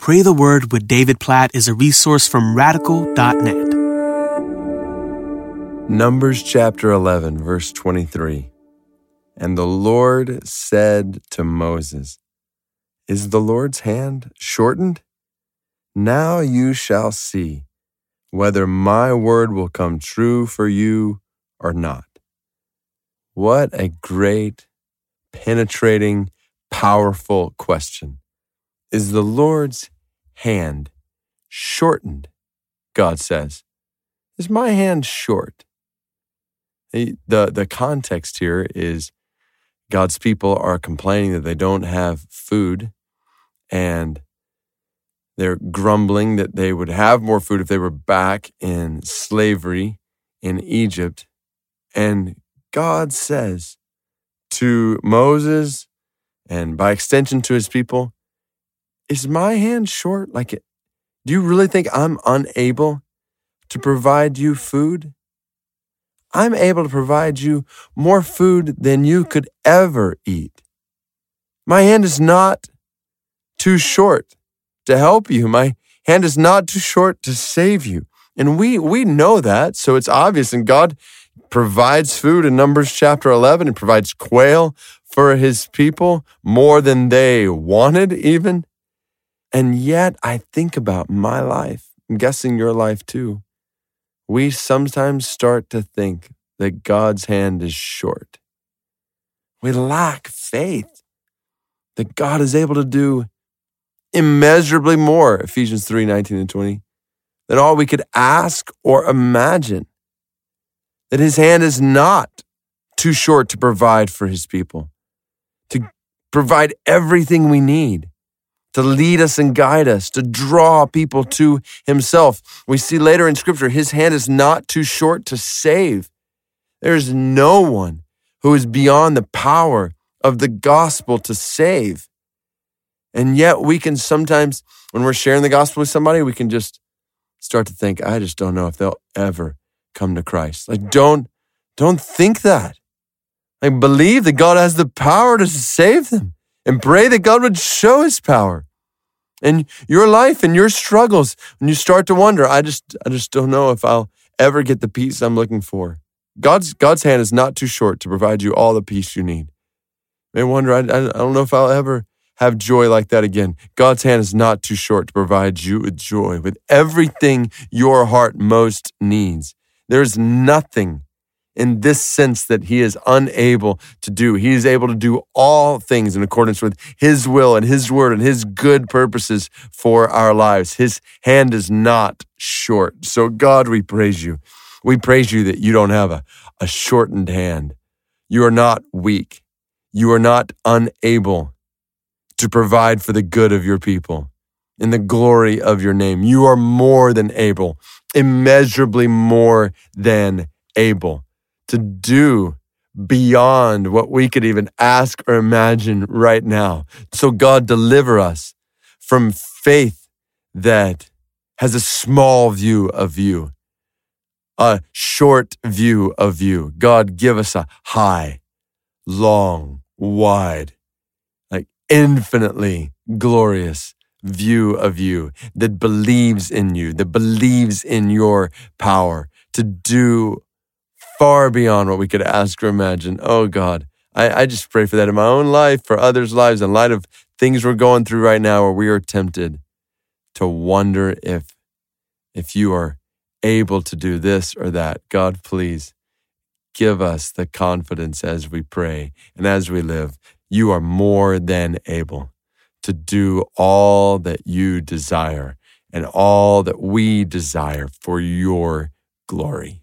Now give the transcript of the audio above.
Pray the Word with David Platt is a resource from radical.net. Numbers chapter 11, verse 23. And the Lord said to Moses, Is the Lord's hand shortened? Now you shall see whether my word will come true for you or not. What a great, penetrating, powerful question. Is the Lord's hand shortened? God says. Is my hand short? The, the context here is God's people are complaining that they don't have food and they're grumbling that they would have more food if they were back in slavery in Egypt. And God says to Moses and by extension to his people, is my hand short? Like, do you really think I'm unable to provide you food? I'm able to provide you more food than you could ever eat. My hand is not too short to help you. My hand is not too short to save you. And we, we know that. So it's obvious. And God provides food in Numbers chapter 11 and provides quail for his people more than they wanted, even. And yet I think about my life, I'm guessing your life too. We sometimes start to think that God's hand is short. We lack faith that God is able to do immeasurably more, Ephesians 3 19 and 20, than all we could ask or imagine. That his hand is not too short to provide for his people, to provide everything we need to lead us and guide us, to draw people to himself. We see later in scripture, his hand is not too short to save. There is no one who is beyond the power of the gospel to save. And yet we can sometimes, when we're sharing the gospel with somebody, we can just start to think, I just don't know if they'll ever come to Christ. Like, don't, don't think that. Like, believe that God has the power to save them and pray that God would show his power in your life and your struggles. When you start to wonder, I just, I just don't know if I'll ever get the peace I'm looking for. God's, God's hand is not too short to provide you all the peace you need. You may wonder, I, I don't know if I'll ever have joy like that again. God's hand is not too short to provide you with joy, with everything your heart most needs. There's nothing in this sense that he is unable to do. He is able to do all things in accordance with his will and his word and his good purposes for our lives. His hand is not short. So, God, we praise you. We praise you that you don't have a, a shortened hand. You are not weak. You are not unable to provide for the good of your people in the glory of your name. You are more than able, immeasurably more than able to do beyond what we could even ask or imagine right now. So, God, deliver us from faith that has a small view of you, a short view of you. God, give us a high, long, wide, like infinitely glorious view of you that believes in you, that believes in your power to do far beyond what we could ask or imagine. Oh God, I, I just pray for that in my own life, for others' lives, in light of things we're going through right now where we are tempted to wonder if if you are able to do this or that. God, please give us the confidence as we pray and as we live. You are more than able to do all that you desire and all that we desire for your glory.